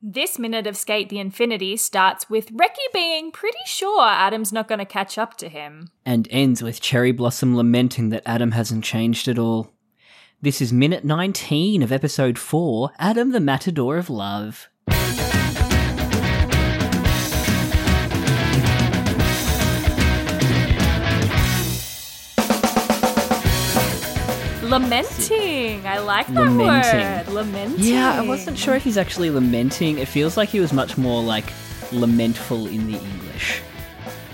This minute of Skate the Infinity starts with Reki being pretty sure Adam's not going to catch up to him. and ends with Cherry Blossom lamenting that Adam hasn't changed at all. This is minute 19 of episode 4 Adam the Matador of Love. Lamenting. I like that Lamenting. word. Lamenting. Yeah, I wasn't sure if he's actually lamenting. It feels like he was much more like lamentful in the English.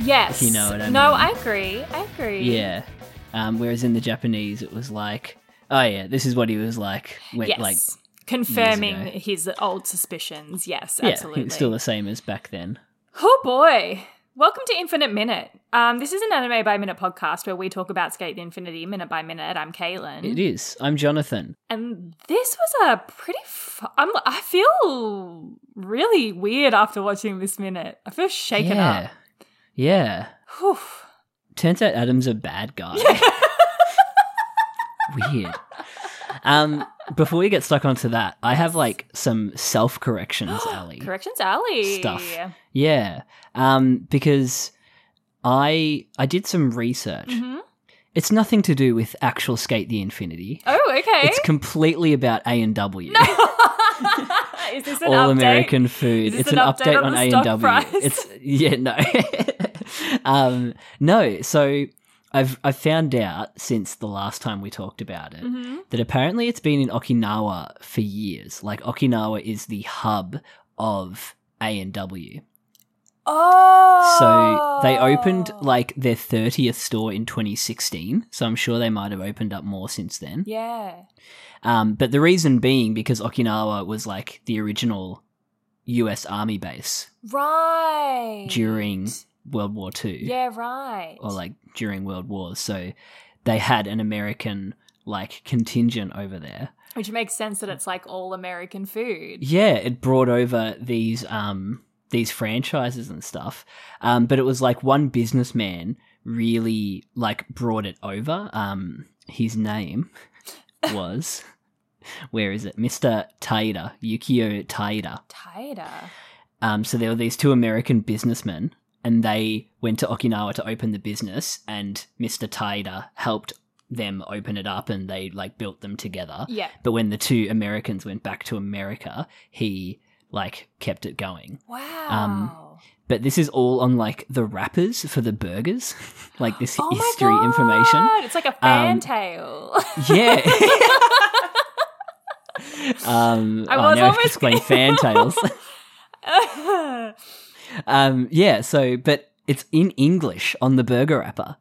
Yes. if you know what I mean. No. I agree. I agree. Yeah. Um, whereas in the Japanese, it was like, oh yeah, this is what he was like. When, Yes. Like, Confirming his old suspicions. Yes, yeah, absolutely. it's still the same as back then. Oh boy. Welcome to Infinite Minute. Um, this is an anime by minute podcast where we talk about Skate the Infinity minute by minute. I'm Kaylin. It is. I'm Jonathan. And this was a pretty. Fu- I'm, I feel really weird after watching this minute. I feel shaken yeah. up. Yeah. Whew. Turns out Adam's a bad guy. Weird. Um, before we get stuck onto that, I have like some self corrections, Ali. Corrections Alley. Stuff. Yeah. Um, because I I did some research. Mhm. It's nothing to do with actual Skate the Infinity. Oh, okay. It's completely about A and W. No. is this an All update? American food. Is this It's an update on on the A and stock W. price? It's yeah, no. um no, so I've I've found out since the last time we talked about it Mhm. that apparently it's been in Okinawa for years. Like Okinawa is the hub of A and W. Oh. So they opened like their 30th store in 2016. So I'm sure they might have opened up more since then. Yeah. Um, but the reason being because Okinawa was like the original US Army base Right. during World War II. Yeah, right. Or like during World Wars. So they had an American like contingent over there. Which makes sense that it's like all American food. Yeah, it brought over these um these franchises and stuff. Um, but it was like one businessman really like brought it over. Um, his name was where is it, Mister Taida Yukio Taida. Taida. Um, so there were these two American businessmen, and they went to Okinawa to open the business, and Mister Taida helped them open it up, and they like built them together. Yeah. But when the two Americans went back to America, he like kept it going. Wow. Um, But this is all on like the wrappers for the burgers, like this oh my history God, information. It's like a fan Um, tale. Yeah. um, I oh, was now I have to almost- explain fan tales. Um, yeah. So, but it's in English on the burger wrapper.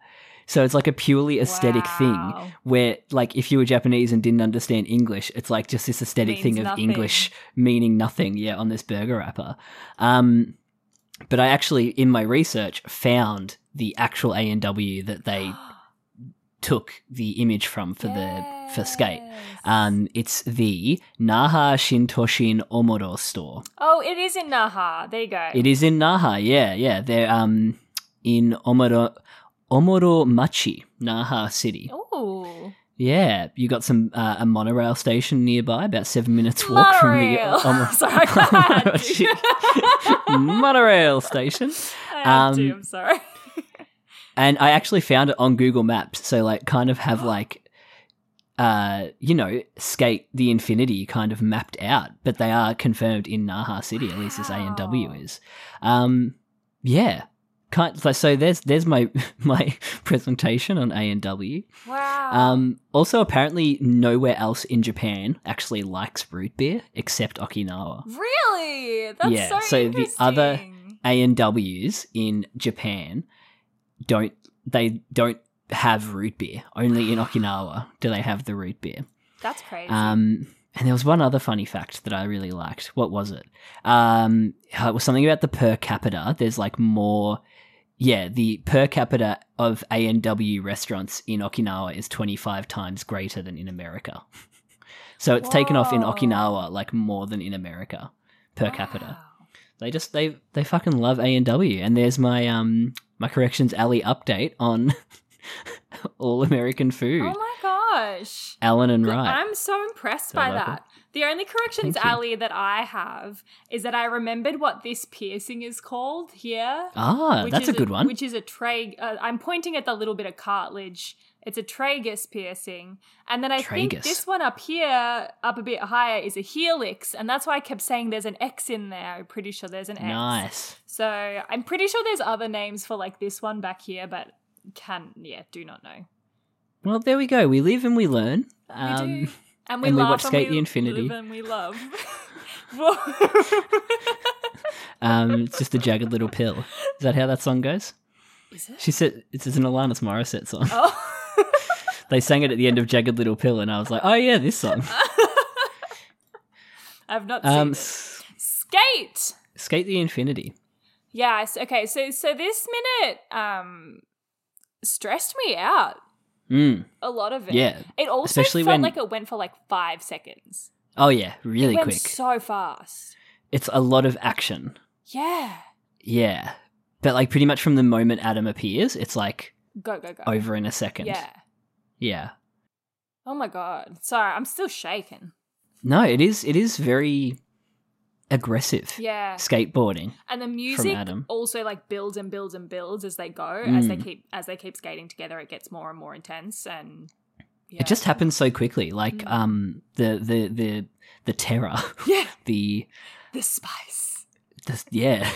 So it's like a purely aesthetic Wow. thing where, like, if you were Japanese and didn't understand English, it's like just this aesthetic thing of nothing. English meaning nothing, yeah, on this burger wrapper. Um, but I actually, in my research, found the actual A and W that they took the image from for the for skate. Um, it's the Naha Shintoshin Omoro store. oh, it is in Naha. There you go. It is in Naha, yeah, yeah. They're um in Omoro Omoro Machi, Naha City. Oh. Yeah, you got some uh, a monorail station nearby, about seven minutes walk Monorail. from the Omo- Sorry, monorail station. I have to, Um, I'm sorry. And I actually found it on Google Maps, so like kind of have like uh you know, skate the infinity kind of mapped out, but they are confirmed in Naha City, at least this A and W is. Um yeah. Kind so- so there's there's my my presentation on A and W. Wow. Um, also, apparently, nowhere else in Japan actually likes root beer except Okinawa. really? That's yeah, so, so the other-. A and W's in Japan don't they don't have root beer. Only in Okinawa do they have the root beer. That's crazy. Um, And there was one other funny fact that I really liked. What was it? Um, it was something about the per capita. There's like more. Yeah, the per capita of A and W restaurants in Okinawa is 25 times greater than in America. so it's taken off in Okinawa like more than in America per capita. They just they they fucking love A and W. And there's my um my corrections alley update on all American food. Oh my gosh. Alan and Wright. I'm so impressed by that. The only corrections Ali, that I have is that I remembered what this piercing is called here. ah, that's a good one. Which is a trach. Uh, I'm pointing at the little bit of cartilage. It's a tragus piercing, and then I think this one up here, up a bit higher, is a helix, and that's why I kept saying there's an X in there. I'm pretty sure there's an X. nice. So I'm pretty sure there's other names for like this one back here, but can yeah, do not know. Well, there we go. We live and we learn. We Um, do, and we and we laugh watch and Skate we the Infinity. and we love. um, it's just a jagged little pill. Is that how that song goes? is it? She said it's an Alanis Morissette song. Oh. They sang it at the end of Jagged Little Pill, and I was like, oh yeah, this song. I've not seen Um, s- Skate. Skate the Infinity. Yes. Okay. So so this minute um stressed me out Mm, a lot of it. yeah. It also Especially felt when- like it went for like five seconds. Oh yeah, really it went quick. so fast. It's a lot of action. Yeah. Yeah. But like pretty much from the moment Adam appears, it's like Go go go. over in a second. Yeah. Yeah. Oh my god. Sorry, I'm still shaking. No, it is it is very aggressive. Yeah. Skateboarding. And the music also like builds and builds and builds as they go. As they Mm. keep as they keep skating together, it gets more and more intense and yeah. It just happens so quickly. Like Mm. um the the the the terror, Yeah. the The spice. the yeah,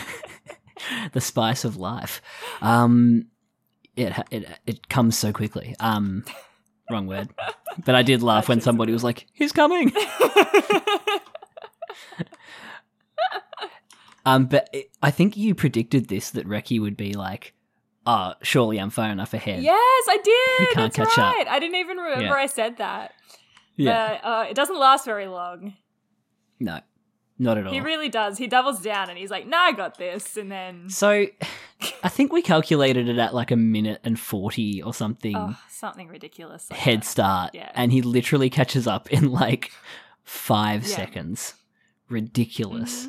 the spice of life. Um it it it comes so quickly. Um wrong word. But I did laugh when somebody was like, "He's coming." Um but it, I think you predicted this that Reki would be like, "Oh, surely I'm far enough ahead." Yes, I did. He can't That's catch up. I didn't even remember Yeah. I said that. Yeah. But uh, it doesn't last very long. no. Not at all. He really does. He doubles down and he's like, "No, I got this," and then So, I think we calculated it at like a minute and 40 or something oh, something ridiculous. Like head that. start. Yeah. And he literally catches up in like five Yeah. seconds. Ridiculous.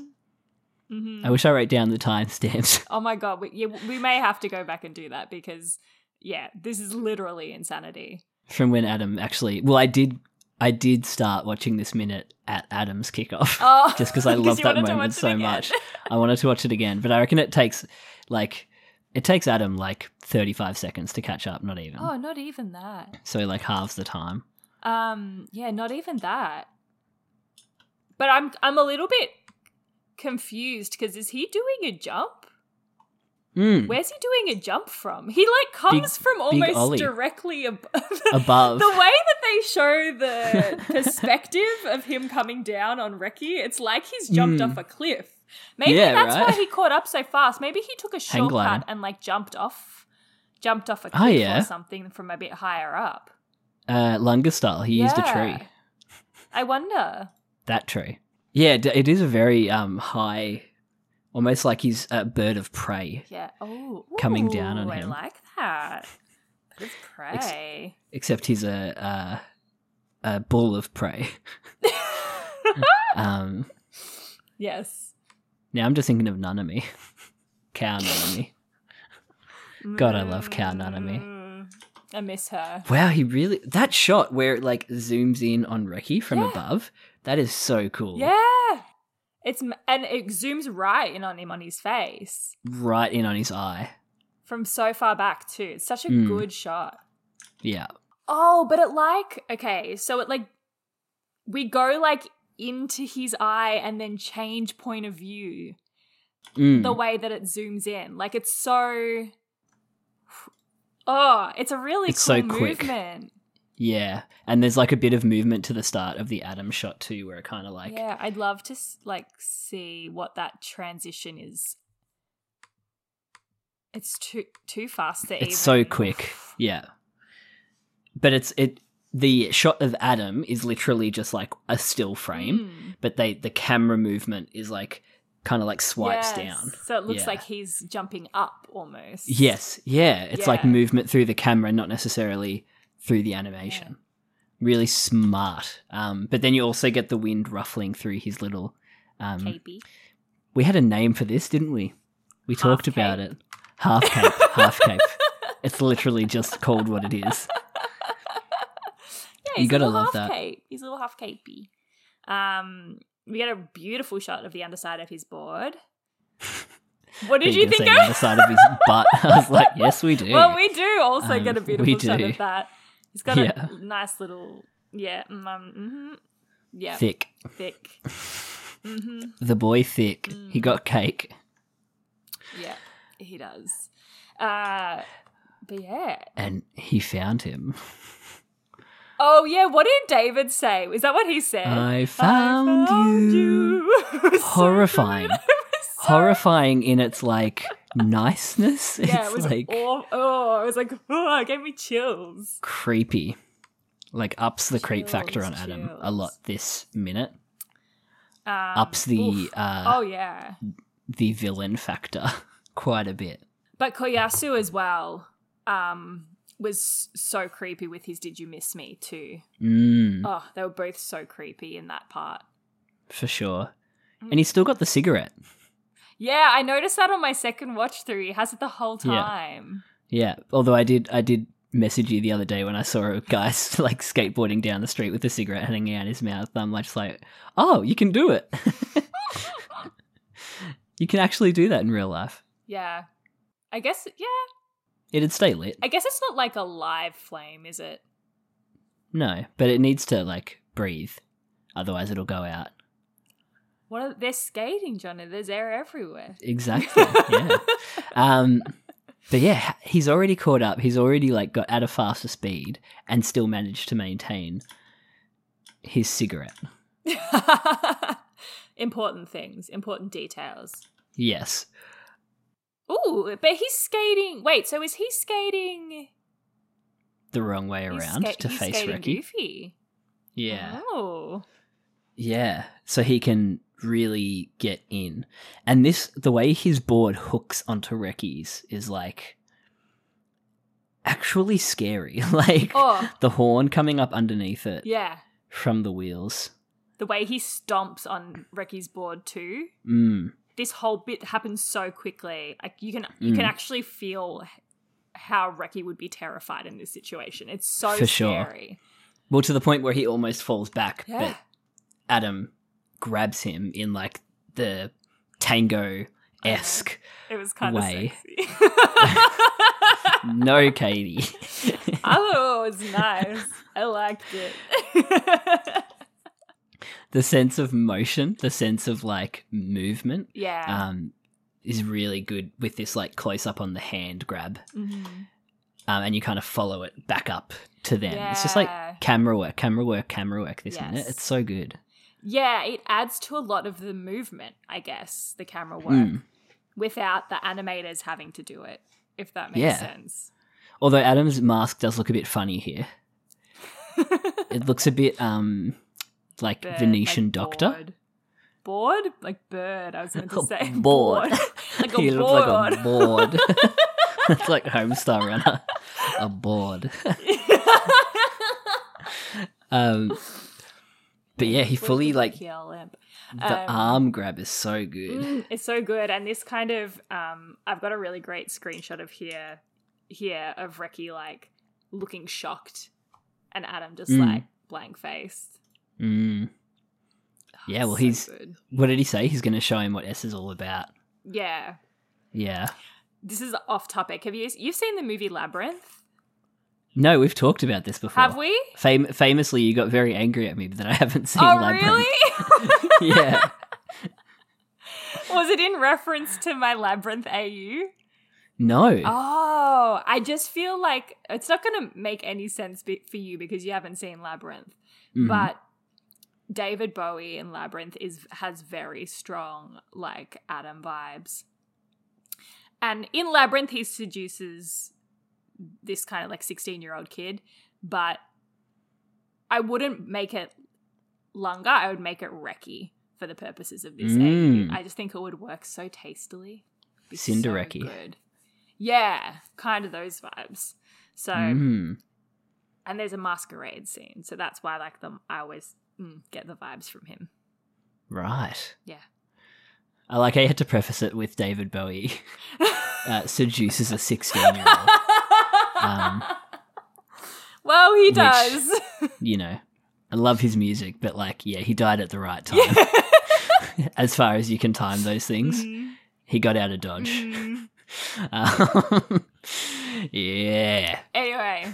Mhm. I wish I wrote down the timestamps. Oh my god, we, yeah, we may have to go back and do that because yeah, this is literally insanity. from when Adam actually. Well, I did. I did start watching this minute at Adam's kickoff. Oh, just because I love that moment so much. I wanted to watch it again, but I reckon it takes like it takes Adam like 35 seconds to catch up, not even. oh, not even that. So like halves the time. Um, yeah, not even that. But I'm I'm a little bit confused because is he doing a jump? Mm, Where's he doing a jump from? He like comes from almost directly ab- Above. The way that they show the perspective of him coming down on Reki, it's like he's jumped Mm. off a cliff. Maybe Yeah, that's right. why he caught up so fast. Maybe he took a shortcut and like jumped off, jumped off a cliff Oh, yeah. or something from a bit higher up. uh, Langa style. He used a tree. I wonder. That tree. Yeah, it is a very um high, almost like he's a bird of prey. Yeah. Oh, Coming down on ooh, him. I like that. That is prey. Except he's a a, a bull of prey. um, yes. now I'm just thinking of Nanami, cow Nanami. God, I love Cow Nanami. I miss her. Wow, he really that shot where it like zooms in on Reki from Yeah. above. That is so cool. Yeah. It's and it zooms right in on him on his face right in on his eye. from so far back too. It's such a Mm. good shot. Yeah, Oh, but it like okay, so it like we go like into his eye and then change point of view Mm. the way that it zooms in. Like it's so Oh, it's a really It's cool so quick. movement. yeah, and there's like a bit of movement to the start of the Adam shot too, where it kind of like yeah, I'd love to like see what that transition is. It's too too fast to even. it's so quick. Yeah, but it's it the shot of Adam is literally just like a still frame, Mm. but they the camera movement is like kind of like swipes Yes. down. So it looks Yeah. like he's jumping up almost. Yes, yeah, it's like movement through the camera, not necessarily through the animation. Really smart. Um, but then you also get the wind ruffling through his little. Um, Capey. we had a name for this, didn't we? We Half talked about it. Half cape, half cape. It's literally just called what it is. Yeah, You gotta love that. Cape. He's a little half capey. Um, we get a beautiful shot of the underside of his board. What did you think the of? other side of his butt. I was like, yes, we do. Well, we do also Um, get a beautiful shot of that. He's got Yeah. a nice little, yeah, mm, um, hmm yeah, Thick. thick. hmm The boy thick. He Mm. got cake. Yeah, he does. Uh, but yeah. And he found him. Oh yeah, what did David say? Is that what he said? I found, you. It was so Horrifying. good. It was so- Horrifying in its like niceness. Yeah, it's it was like aw- oh, it was like oh, it gave me chills. creepy. Like ups the creep factor on Chills, Adam a lot this minute. Um, Ups the uh oh yeah, the villain factor quite a bit. but Koyasu as well um, was so creepy with his "Did you miss me?" too. Mm, Oh, they were both so creepy in that part. for sure. Mm. And he's still got the cigarette. Yeah, I noticed that on my second watch through. He has it the whole Yeah. time. Yeah. Although I did I did message you the other day when I saw a guy like skateboarding down the street with a cigarette hanging out his mouth. I'm like, just like, oh, you can do it. you can actually do that in real life. Yeah, I guess. Yeah, It'd stay lit. I guess it's not like a live flame, is it? No, but it needs to like breathe. Otherwise it'll go out. What are, they're skating, Johnny. There's air everywhere. Exactly. yeah. Um but yeah, he's already caught up. He's already like got at a faster speed and still managed to maintain his cigarette. important things, important details. Yes. Ooh, but he's skating. Wait, so is he skating The wrong way around ska- to he's face Reki. Goofy. Yeah. Oh. Yeah. So he can really get in. And this the way his board hooks onto Reki's is like actually scary. like Oh, the horn coming up underneath it yeah. from the wheels. The way he stomps on Reki's board too. Mm. This whole bit happens so quickly. Like you can you can Mm. actually feel how Reki would be terrified in this situation. It's so For sure. scary. Well, to the point where he almost falls back, Yeah. but Adam grabs him in like the tango esque. It was kind of Way. sexy. no, Katie. I thought it was nice. I liked it. the sense of motion, the sense of like movement, yeah. um, is really good with this like close up on the hand grab, Mhm. um, and you kind of follow it back up to them. It's just like camera work, camera work, camera work. This minute, it's so good. Yeah, it adds to a lot of the movement, I guess, the camera work, Mm. without the animators having to do it, if that makes Yeah. sense. Although Adam's mask does look a bit funny here. It looks a bit um like Bird, Venetian like doctor. Bored. Bored? Like bird, I was going to say. Bored. like a he board. looks like a board. it's like Homestar Runner. A board. um but yeah, he fully like the Um, arm grab is so good. Mm, it's so good, and this kind of um, I've got a really great screenshot of here, here of Reki like looking shocked, and Adam just Mm. like blank faced. Mm. Yeah, well, he's- good. What did he say? He's going to show him what S is all about. yeah. Yeah. This is off topic. Have you you've seen the movie Labyrinth? No, we've talked about this before. Have we? Fam- famously, you got very angry at me that I haven't seen Labyrinth. Oh, Labyrinth. really? yeah. Was it in reference to my Labyrinth AU? No. Oh, I just feel like it's not going to make any sense be- for you because you haven't seen Labyrinth. Mhm. But David Bowie in Labyrinth is has very strong like Adam vibes. And in Labyrinth he seduces this kind of like 16-year-old kid, but I wouldn't make it longer. I would make it Reki for the purposes of this. Mm. I just think it would work so tastily. Cindereki. good. Yeah, kind of those vibes. So, Mm. and there's a masquerade scene, so that's why like them. I always mm, get the vibes from him. Right. Yeah. I like I had to preface it with David Bowie uh, seduces a 16 year old. Um, well, he which- does. You know, I love his music, but like, yeah, he died at the right time. as far as you can time those things, Mhm. he got out of Dodge. Mhm. Um, yeah. Anyway,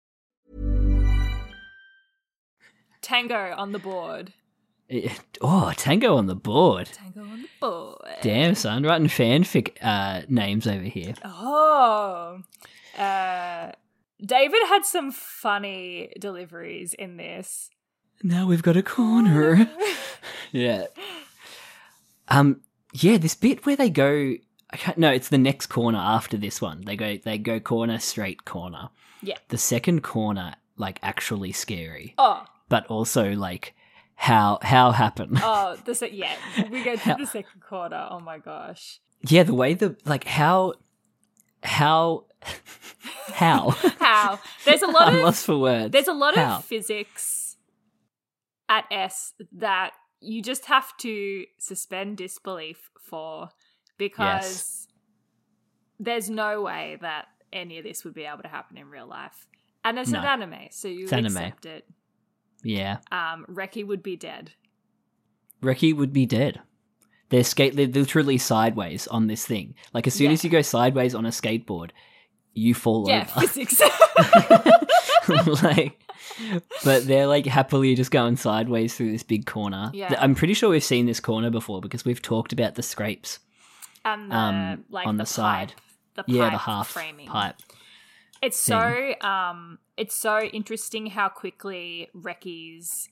Tango on the board. Eh, Oh, Tango on the board. Tango on the board. Damn, son, writing fanfic uh, names over here. Oh. Uh, David had some funny deliveries in this. Now we've got a corner. yeah. Um. Yeah, this bit where they go. I can't, no, it's the next corner after this one. They go. They go corner straight corner. Yeah. The second corner, like actually scary, Oh, but also like how how happened. oh, the se- yeah. We go to How- the second quarter. Oh my gosh. yeah, the way the like how how how How? There's a lot I'm of lost for words. There's a lot How? of physics at S that you just have to suspend disbelief for because there's no way that any of this would be able to happen in real life. And it's an anime, so you It's anime. accept it. Yeah. Um, Reki would be dead. Reki would be dead. They're skate. They're literally sideways on this thing. Like as soon Yeah. as you go sideways on a skateboard, you fall Yeah, over. physics. like, but they're like happily just going sideways through this big corner. Yeah. I'm pretty sure we've seen this corner before because we've talked about the scrapes. and the, Um, like on the, the side. pipe, the yeah, the half framing. pipe. It's so um it's so interesting how quickly Reki's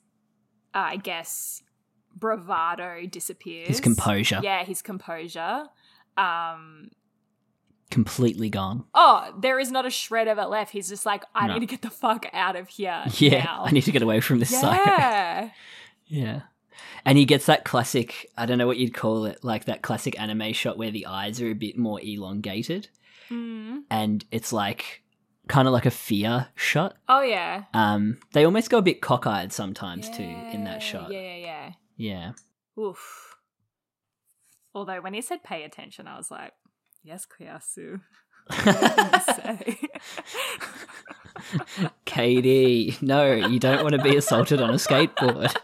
uh, I guess bravado disappears. His composure Yeah, his composure. Um completely gone. oh, there is not a shred of it left. He's just like, I No. need to get the fuck out of here. Yeah, now. I need to get away from this. Yeah. Yeah. And he gets that classic, I don't know what you'd call it, like that classic anime shot where the eyes are a bit more elongated Mm. and it's like kind of like a fear shot. Oh yeah. Um they almost go a bit cockeyed sometimes too in that shot. Yeah, yeah, Yeah. yeah. Oof. Although when he said pay attention, I was like, yes, Koyasu. Nothing to say. Katie, no, you don't want to be assaulted on a skateboard.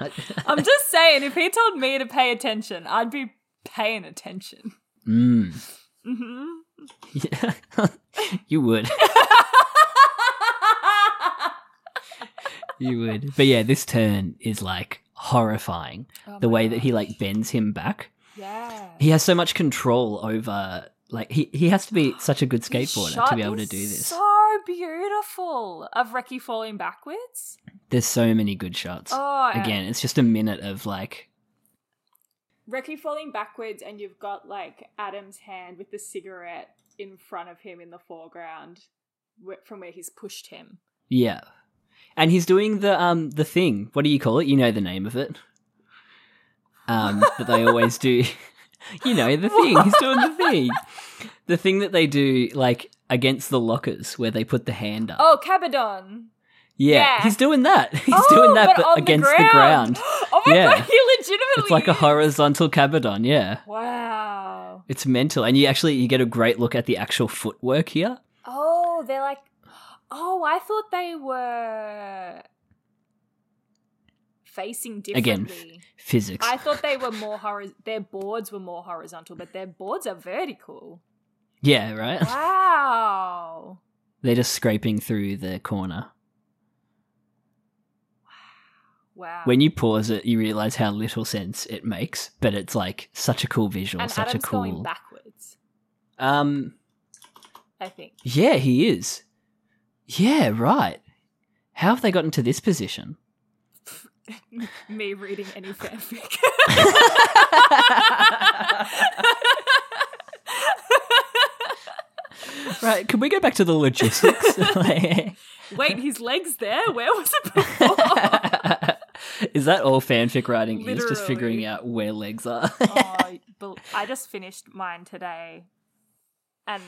I'm just saying, if he told me to pay attention, I'd be paying attention. mm. hmm Yeah. you would. You would. But yeah, this turn is like horrifying. Oh the way that he like bends him back. yeah. He has so much control over like he, he has to be such a good skateboarder to be able to do this. So beautiful of Reki falling backwards. There's so many good shots. Oh, Again, it's just a minute of like Reki falling backwards, and you've got like Adam's hand with the cigarette in front of him in the foreground, wh- from where he's pushed him. yeah. And he's doing the um the thing. What do you call it? You know the name of it. Um that they always do. you know the thing. He's doing the thing. The thing that they do like against the lockers where they put the hand up. Oh, Kabedon. Yeah, yeah. he's doing that. He's oh, doing that, but, but, against the the ground. ground. oh my Yeah. god, he legitimately. It's like a is. horizontal kabedon. Yeah, Wow. it's mental, and you actually you get a great look at the actual footwork here. Oh, they're like. Oh, I thought they were facing Again, differently. Physics. I thought they were more horiz- their boards were more horizontal, but their boards are vertical. yeah, right. Wow. They're just scraping through the corner. Wow. When you pause it, you realize how little sense it makes, but it's like such a cool visual, and such Adam's a cool. going backwards, Um, I think. yeah, he is. Yeah, right. How have they gotten to this position? Me reading any fanfic. Right, can we go back to the logistics? Wait, his legs there? Where was it before? Is that all fanfic writing is? Just figuring out where legs are. oh, I just finished mine today, and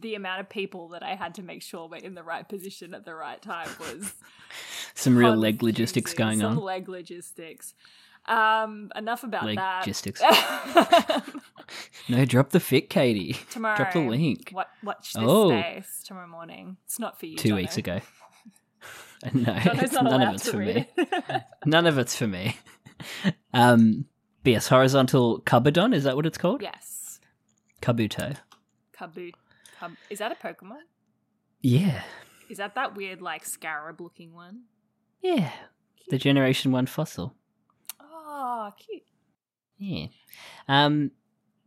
the amount of people that I had to make sure were in the right position at the right time was Some real leg logistics going Some on. Some leg logistics. Um, enough about that. Logistics. No, drop the fit, Katie. tomorrow. Drop the link. What, watch this Oh. space tomorrow morning. It's not for you. Two Jono. weeks ago. no, none of it's for me. None of it's for me. Um, but yes, horizontal kabedon, is that what it's called? yes. Kabuto. Kaboot. Cub- is that a Pokemon? Yeah. Is that that weird, like, scarab looking one? Yeah. The Generation 1 fossil. Oh, cute. Yeah. Um,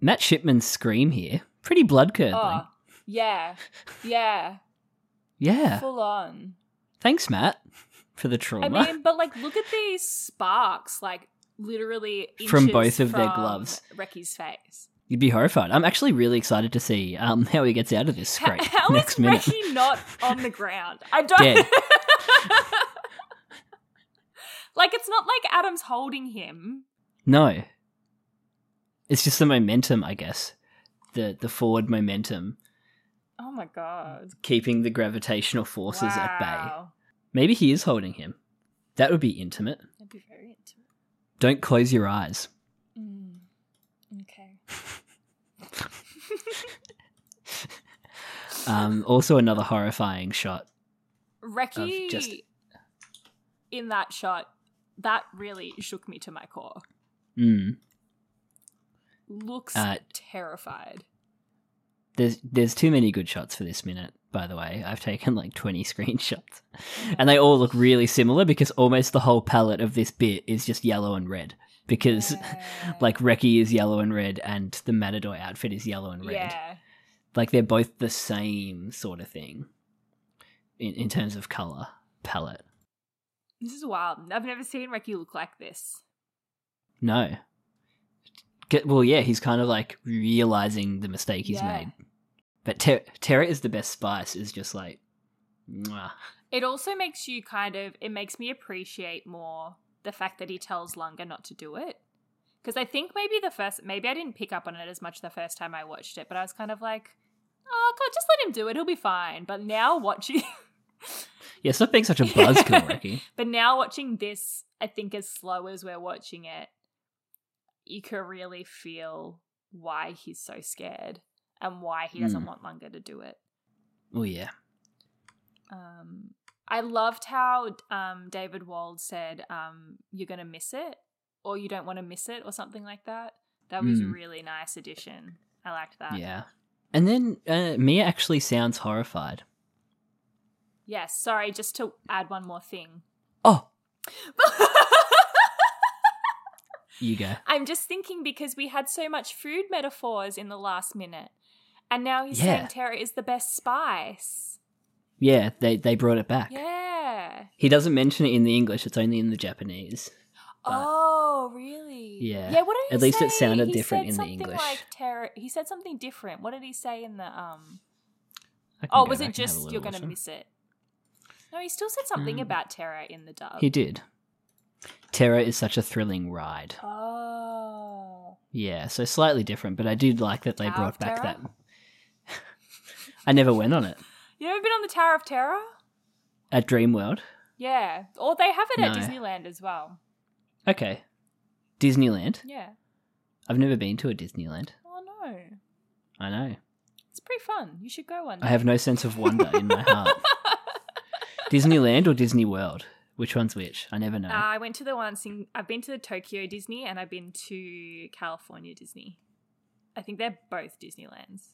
Matt Shipman's scream here. Pretty blood curdling. Oh, yeah. Yeah. yeah. Full on. Thanks, Matt, for the trauma. I mean, but like, look at these sparks, like literally From both of their gloves. Reki's face. You'd be horrified. I'm actually really excited to see um, how he gets out of this scrape how next is minute. Reki not on the ground? I don't. Like, it's not like Adam's holding him. No. It's just the momentum, I guess. The the forward momentum, Oh my god. keeping the gravitational forces at bay. Wow. Maybe he is holding him. That would be intimate. That'd be very intimate. Don't close your eyes. Mm. Okay. Um, also, another horrifying shot. Reki just- in that shot, that really shook me to my core. Mm. Looks Uh, terrified. There's there's too many good shots for this minute. By the way, I've taken like 20 screenshots, and they all look really similar because almost the whole palette of this bit is just yellow and red. Because like Reki is yellow and red, and the Matador outfit is yellow and red. Yeah. Like they're both the same sort of thing in in terms of color palette. This is wild. I've never seen Reki look like this. No. Well, yeah, he's kind of like realizing the mistake he's Yeah. made. But ter- Terra is the best spice. Is just like, mwah. It also makes you kind of it makes me appreciate more the fact that he tells Langa not to do it. Because I think maybe the first maybe I didn't pick up on it as much the first time I watched it, but I was kind of like, oh god, just let him do it, he'll be fine. But now watching yeah, stop being such a buzzkill, Ricky. But now watching this, I think as slow as we're watching it, you can really feel why he's so scared and why he doesn't Hmm. want Langa to do it. Oh yeah, Um, I loved how um, David Wald said, um, "You're gonna miss it, or you don't want to miss it, or something like that." That was a Mm. really nice addition. I liked that. yeah. And then uh, Miya actually sounds horrified. Yes. Sorry, just to add one more thing. Oh, you go. I'm just thinking because we had so much food metaphors in the last minute, and now he's Yeah. saying Terra is the best spice. Yeah, they they brought it back. Yeah. He doesn't mention it in the English. It's only in the Japanese. Oh, really? Yeah. Yeah. What did he At least it sounded He different in the something English. Like Terra. He said something different. What did he say in the um? Oh, was it and have a just you're gonna listen. miss it? No, he still said something Um, about Terra in the dub. He did. Terror is such a thrilling ride. Oh. Yeah, so slightly different, but I did like that they brought back Terror? that. I never went on it You ever been on the Tower of Terror? at Dreamworld. Yeah. Or they have it at No. Disneyland as well. Okay, Disneyland. Yeah. I've never been to a Disneyland. Oh no. I know. It's pretty fun. You should go one. I have no sense of wonder in my heart. Disneyland or Disney World? Which one's which? I never know. Uh, I went to the ones in. I've been to the Tokyo Disney and I've been to California Disney. I think they're both Disneylands.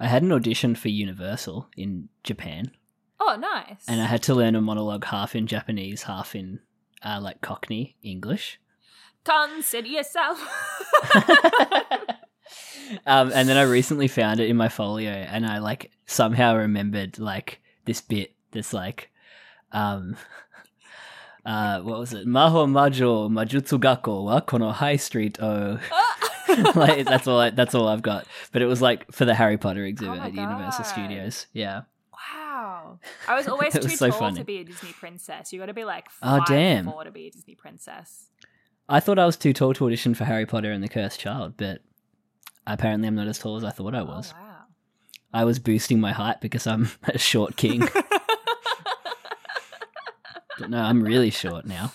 I had an audition for Universal in Japan, Oh, nice. and I had to learn a monologue half in Japanese, half in uh, like Cockney English. Consider yourself. um, and then I recently found it in my folio, and I like somehow remembered like this bit that's like, um, uh, what was it? Maho Majo Majutsu Gakko wa kono high street o. like that's all. I, that's all I've got. But it was like for the Harry Potter exhibit Oh at Universal Studios. Yeah. wow. I was always too was so tall funny. to be a Disney princess. You got to be like Oh, five damn. four to be a Disney princess. I thought I was too tall to audition for Harry Potter and the Cursed Child, but apparently I'm not as tall as I thought I oh, was. Oh, wow. I was boosting my height because I'm a short king. but no, I'm really short now.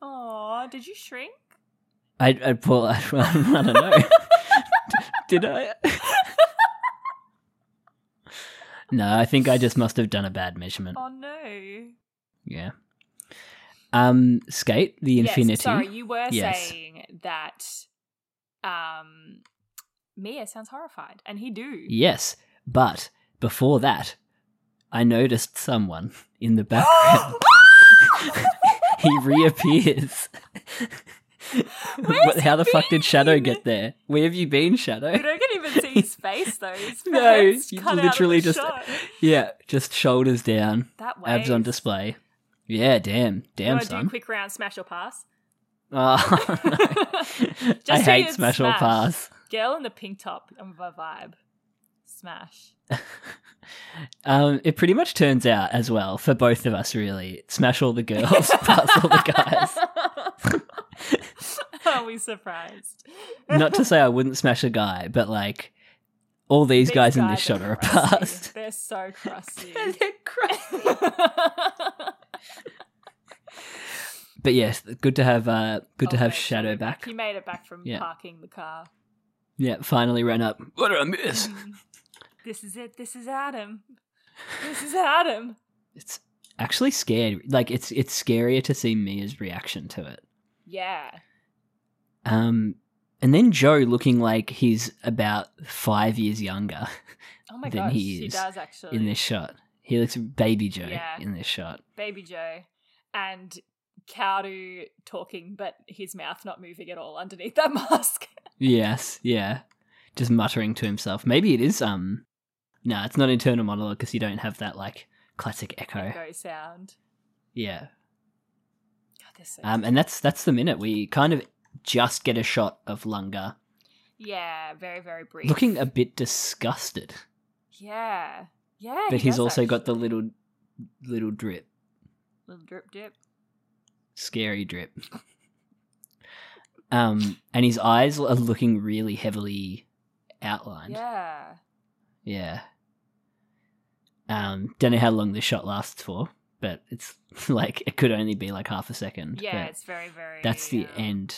Oh, did you shrink? I, I pull. I, I don't know. Did I? no, I think I just must have done a bad measurement. Oh no. Yeah. Um, skate the infinity. Yes, sorry, you were Yes. saying that um Miya sounds horrified, and he do. Yes, but before that, I noticed someone in the background. he reappears. What- How the fuck did Shadow get there? Where have you been, Shadow? We don't even see his face though. His No, you literally out of the just- shot. Yeah, just shoulders down, that abs on display. Yeah, damn, You damn do a son. quick round smash or pass? Oh, no. I hate you'd smash or pass. Girl in the pink top, I'm a vibe. Smash. Um, it pretty much turns out as well for both of us. Really, smash all the girls, pass all the guys. Are we surprised? Not to say I wouldn't smash a guy, but like all these, These guys, in this shot are a pass. They're so crusty. They're crusty. but yes, good to have uh, good to Oh, have mate, Shadow back. He made it back from Yeah. parking the car. Yeah, finally ran up. What did I miss? This is it. This is Adam. This is Adam. It's actually scared. Like it's it's scarier to see Miya's reaction to it. Yeah. Um, and then Joe looking like he's about five years younger Oh my Than gosh, he is does actually. in this shot. He looks baby Joe Yeah. in this shot. Baby Joe and Cowdo talking, but his mouth not moving at all underneath that mask. Yes, yeah. Just muttering to himself. Maybe it is um no, it's not internal monologue because you don't have that like classic echo. Echo sound. Yeah. God, so Um and that's that's the minute. We kind of just get a shot of Langa Yeah, very, very brief. looking a bit disgusted. Yeah. Yeah. but he he's also got the little little drip. little drip drip. Scary drip. um and his eyes are looking really heavily outlined. Yeah. Yeah. Um, don't know how long this shot lasts for, but it's like it could only be like half a second. Yeah, it's very, very. that's the um, end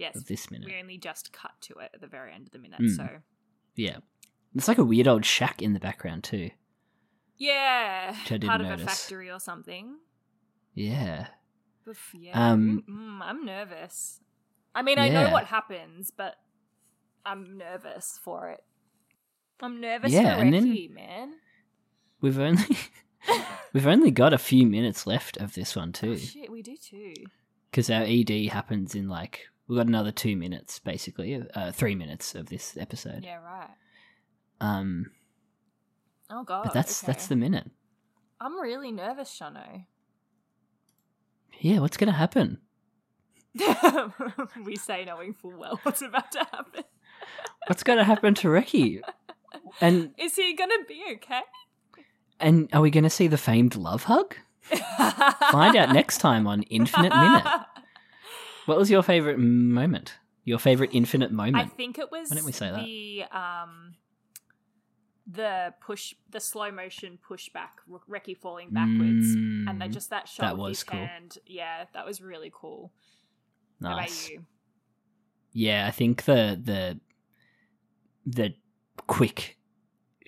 Yes. of this minute. We only just cut to it at the very end of the minute, Mm. so. Yeah, it's like a weird old shack in the background too. Yeah. Which I didn't part of a factory or something. Yeah, Oof, yeah. Um, Mm, I'm nervous. I mean, I know what happens, but I'm nervous for it. I'm nervous Yeah, for and then- man. we've only we've only got a few minutes left of this one too, shit, we do too. because our ED happens in like we've got another two minutes basically, uh, three minutes of this episode. Yeah, right. Um, Oh god. but that's that's the minute. I'm really nervous, Shano. Yeah, what's gonna happen? we say knowing full well what's about to happen. What's gonna happen to Reki? And Is he gonna be okay? And are we going to see the famed love hug? Find out next time on Infinite Minute. What was your favorite moment? Your favorite infinite moment? I think it was Why didn't we say that? the um the push, the slow motion pushback, Reki falling backwards, mm, and then just that shot that with was his cool. hand. Yeah, that was really cool. Nice. For you. Yeah, I think the the the quick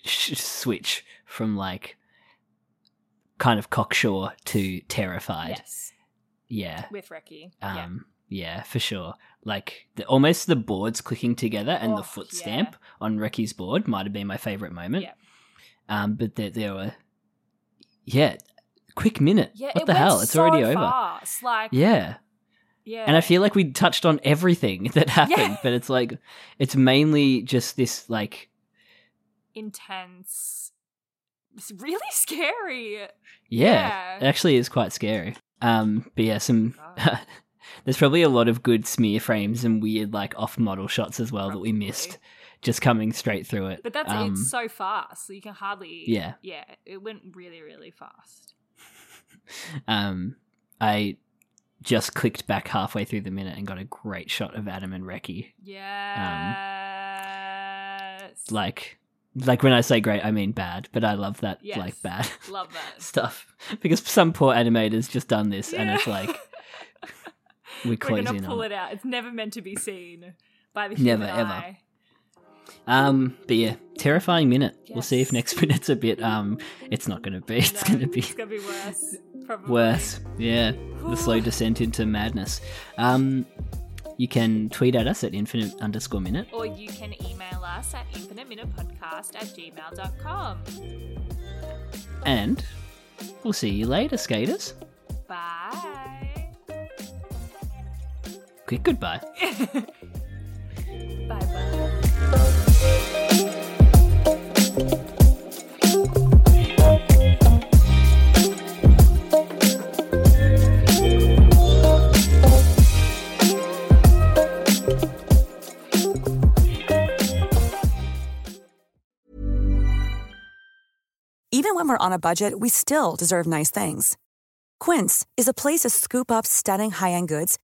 sh- switch from like kind of cocksure to terrified. Yes. Yeah. With Reki. Um, yeah. Yeah, for sure. Like the, almost the boards clicking together and oh, the foot stamp yeah. on Reki's board might have been my favorite moment. Yeah. Um, but there, there were, yeah, quick minute. Yeah, what the hell? It's so already fast. over. Like, yeah. Yeah. And I feel like we touched on everything that happened, yeah. but it's like it's mainly just this like intense it's really scary. Yeah, yeah. It actually is quite scary. Um but yeah, some there's probably a lot of good smear frames and weird like off model shots as well probably. that we missed just coming straight through it. But that's um, it's so fast, so you can hardly Yeah. Yeah, it went really, really fast. um I just clicked back halfway through the minute and got a great shot of Adam and Reki. Yeah. Um, like like when I say great, I mean bad, but I love that yes. like bad love that stuff because some poor animator's just done this yeah. and it's like we're, we're gonna pull on. it out. It's never meant to be seen by the never ever. Eye. Um, but yeah, terrifying minute. Yes. We'll see if next minute's a bit. Um, it's not going to be. It's no, going to be. It's going to be worse. Probably. Worse. Yeah, the slow descent into madness. Um, you can tweet at us at infinite underscore minute, or you can email us at infiniteminutepodcast at gmail.com. And we'll see you later, skaters. Quick goodbye. bye bye. Even when we're on a budget, we still deserve nice things. Quince is a place to scoop up stunning high-end goods